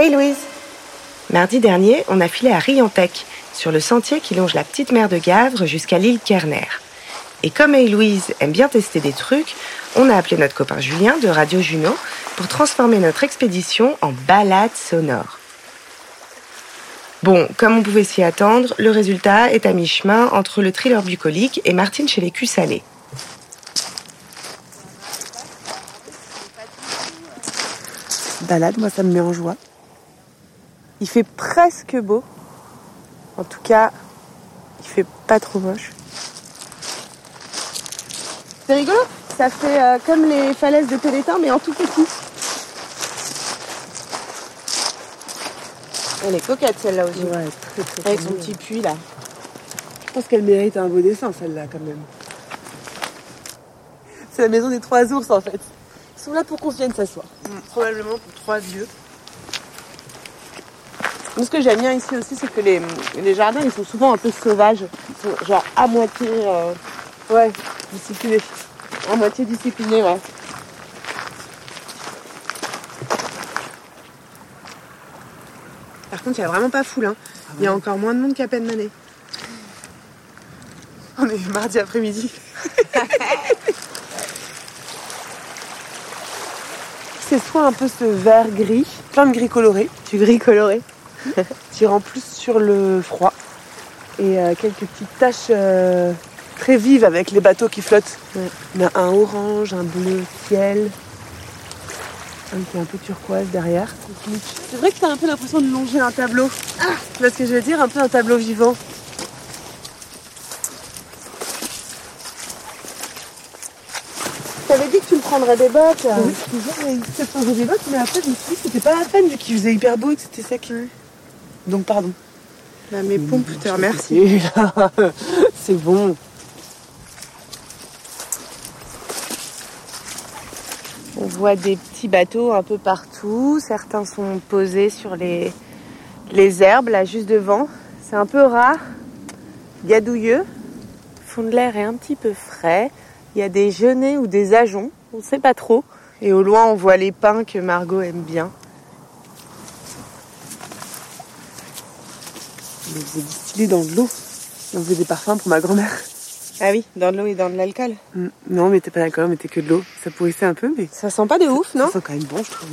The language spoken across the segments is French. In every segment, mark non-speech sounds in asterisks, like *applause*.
Hey Louise Mardi dernier, on a filé à Riantec, sur le sentier qui longe la petite mer de Gavre jusqu'à l'île Kerner. Et comme Hey Louise aime bien tester des trucs, on a appelé notre copain Julien de Radio Juno pour transformer notre expédition en balade sonore. Bon, comme on pouvait s'y attendre, le résultat est à mi-chemin entre le thriller bucolique et Martine chez les culs. Balade, moi ça me met en joie. Il fait presque beau. En tout cas, il fait pas trop moche. C'est rigolo, ça fait euh, comme les falaises de Télétin, mais en tout petit. Elle est coquette celle-là aussi. Ouais, très très Avec son petit puits là. Je pense qu'elle mérite un beau dessin celle-là quand même. C'est la maison des trois ours en fait. Ils sont là pour qu'on vienne s'asseoir. Probablement pour trois yeux. Moi, ce que j'aime bien ici aussi, c'est que les, les jardins, ils sont souvent un peu sauvages. Ils sont genre à moitié, euh, ouais, disciplinés. À moitié disciplinés, ouais. Par contre, il n'y a vraiment pas foule. Hein. Il y a encore moins de monde qu'à peine mané. On est mardi après-midi. *laughs* C'est soit un peu ce vert gris, plein de gris coloré, du gris coloré, *laughs* rend plus sur le froid. Et euh, quelques petites taches euh, très vives avec les bateaux qui flottent. On a un orange, un bleu ciel, un qui est un peu turquoise derrière. C'est vrai que t'as un peu l'impression de longer un tableau. Ah, tu vois ce que je veux dire? Un peu un tableau vivant. T'avais dit que tu me prendrais des bottes. Oui, toujours, peut-être changer des bottes, mais après je me suis dit que c'était pas la peine vu qu'il faisait hyper beau et que c'était sec. Donc pardon. Bah, mes pompes, te remercie. Et là, *laughs* c'est bon. On voit des petits bateaux un peu partout. Certains sont posés sur les, les herbes, là, juste devant. C'est un peu rare, gadouilleux. Le fond de l'air est un petit peu frais. Il y a des genêts ou des ajoncs, on ne sait pas trop. Et au loin, on voit les pins que Margot aime bien. Les faisait distiller dans de l'eau. On faisait des parfums pour ma grand-mère. Ah oui, dans de l'eau et dans de l'alcool. Mm. Non, on mettait pas d'alcool, on mettait que de l'eau. Ça pourrissait un peu, mais Ça sent pas de ouf, non ça sent quand même bon, je trouve.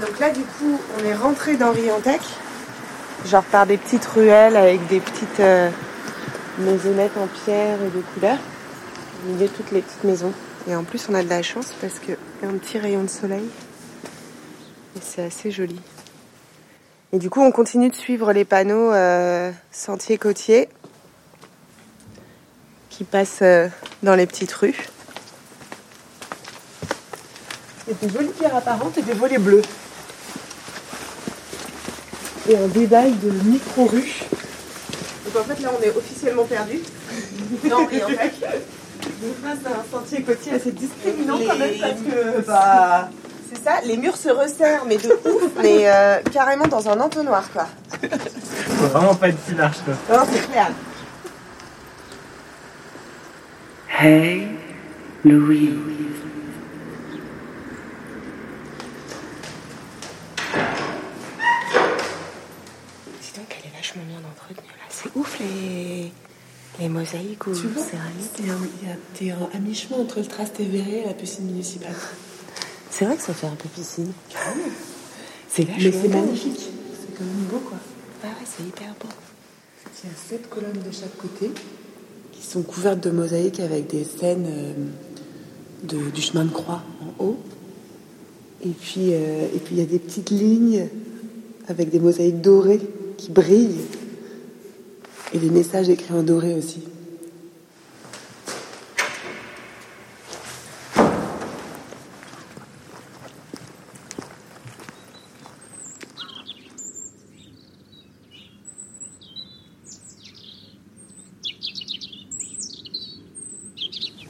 Donc là, du coup, on est rentré dans Riantec, genre par des petites ruelles avec des petites euh, maisonnettes en pierre et de couleurs. Au milieu de toutes les petites maisons. Et en plus, on a de la chance parce qu'il un petit rayon de soleil. Et c'est assez joli. Et du coup, on continue de suivre les panneaux euh, sentiers côtiers qui passent euh, dans les petites rues. Il y a des jolies pierres apparentes et des volets bleus. Et un dédale de micro-rues. Donc en fait, là, on est officiellement perdu. Non, et en fait, c'est un sentier côtier assez discriminant quand même parce que, bah, c'est ça, les murs se resserrent, mais de ouf, *laughs* mais euh, carrément dans un entonnoir, quoi. Faut vraiment pas être si large quoi. Non, c'est clair. Hey, Louise. Dis donc, elle est vachement bien entretenue, là. C'est ouf, les, les mosaïques ou céramiques. c'est un- il y a- t'es à mi-chemin entre le Trastevere et la piscine municipale. C'est vrai que ça fait un peu piscine. C'est Mais c'est magnifique. C'est quand même beau, quoi. Ah ouais, c'est hyper beau. Il y a sept colonnes de chaque côté qui sont couvertes de mosaïques avec des scènes euh, de- du chemin de croix en haut. Et puis, euh, et puis il y a des petites lignes avec des mosaïques dorées qui brillent et des messages écrits en doré aussi.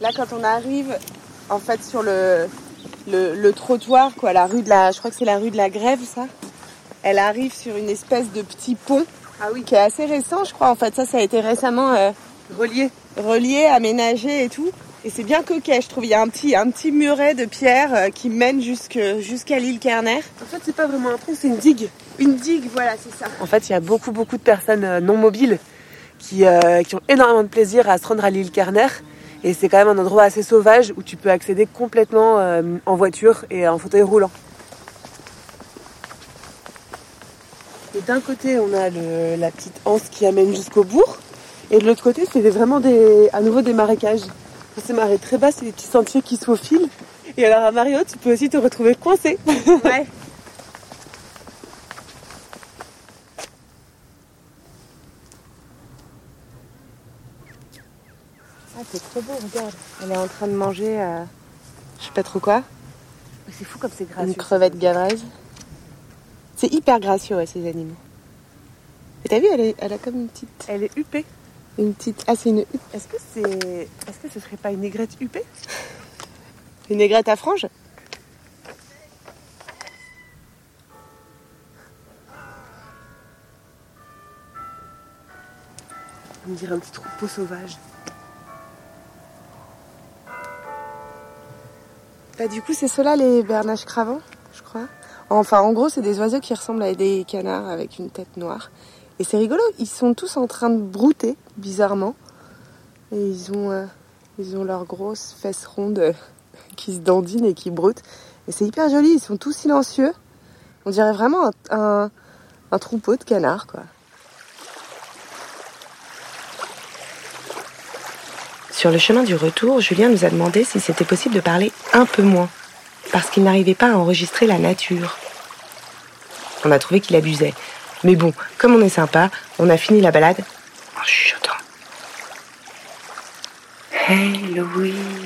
Là, quand on arrive, en fait, sur le, le, le trottoir, quoi, la rue de la, je crois que c'est la rue de la Grève, ça. Elle arrive sur une espèce de petit pont, qui est assez récent, je crois. En fait, ça, ça a été récemment euh, Relié. relié, aménagé et tout. Et c'est bien coquet, je trouve. Il y a un petit, un petit muret de pierre euh, qui mène jusqu'à l'île Kerner. En fait, c'est pas vraiment un pont, c'est une digue. Une digue, voilà, c'est ça. En fait, il y a beaucoup, beaucoup de personnes euh, non mobiles qui, euh, qui ont énormément de plaisir à se rendre à l'île Kerner. Et c'est quand même un endroit assez sauvage où tu peux accéder complètement en voiture et en fauteuil roulant. Et d'un côté, on a le, la petite anse qui amène jusqu'au bourg. Et de l'autre côté, c'est vraiment des, à nouveau des marécages. Pour ces marées très basses, c'est des petits sentiers qui se faufilent. Et alors à Mario, tu peux aussi te retrouver coincé. Ouais. *laughs* Ah, c'est trop beau, regarde. Elle est en train de manger, euh, je sais pas trop quoi. C'est fou comme c'est gracieux. Une crevette gavresse. C'est hyper gracieux, ouais, ces animaux. Et t'as vu, elle, elle a comme une petite. Elle est huppée. Une petite. Ah, c'est une huppe. Est-ce que c'est. Est-ce que ce serait pas une aigrette huppée? Une aigrette à franges? On dirait un petit troupeau sauvage. Bah, du coup, c'est cela les bernaches cravants. Enfin, en gros, c'est des oiseaux qui ressemblent à des canards avec une tête noire. Et c'est rigolo, ils sont tous en train de brouter, bizarrement. Et ils ont, euh, ils ont leurs grosses fesses rondes *laughs* qui se dandinent et qui broutent. Et c'est hyper joli, ils sont tous silencieux. On dirait vraiment un troupeau de canards, quoi. Sur le chemin du retour, Julien nous a demandé si c'était possible de parler un peu moins, parce qu'il n'arrivait pas à enregistrer la nature. On a trouvé qu'il abusait. Mais bon, comme on est sympa, on a fini la balade en chuchotant. Louise. Radio Julien.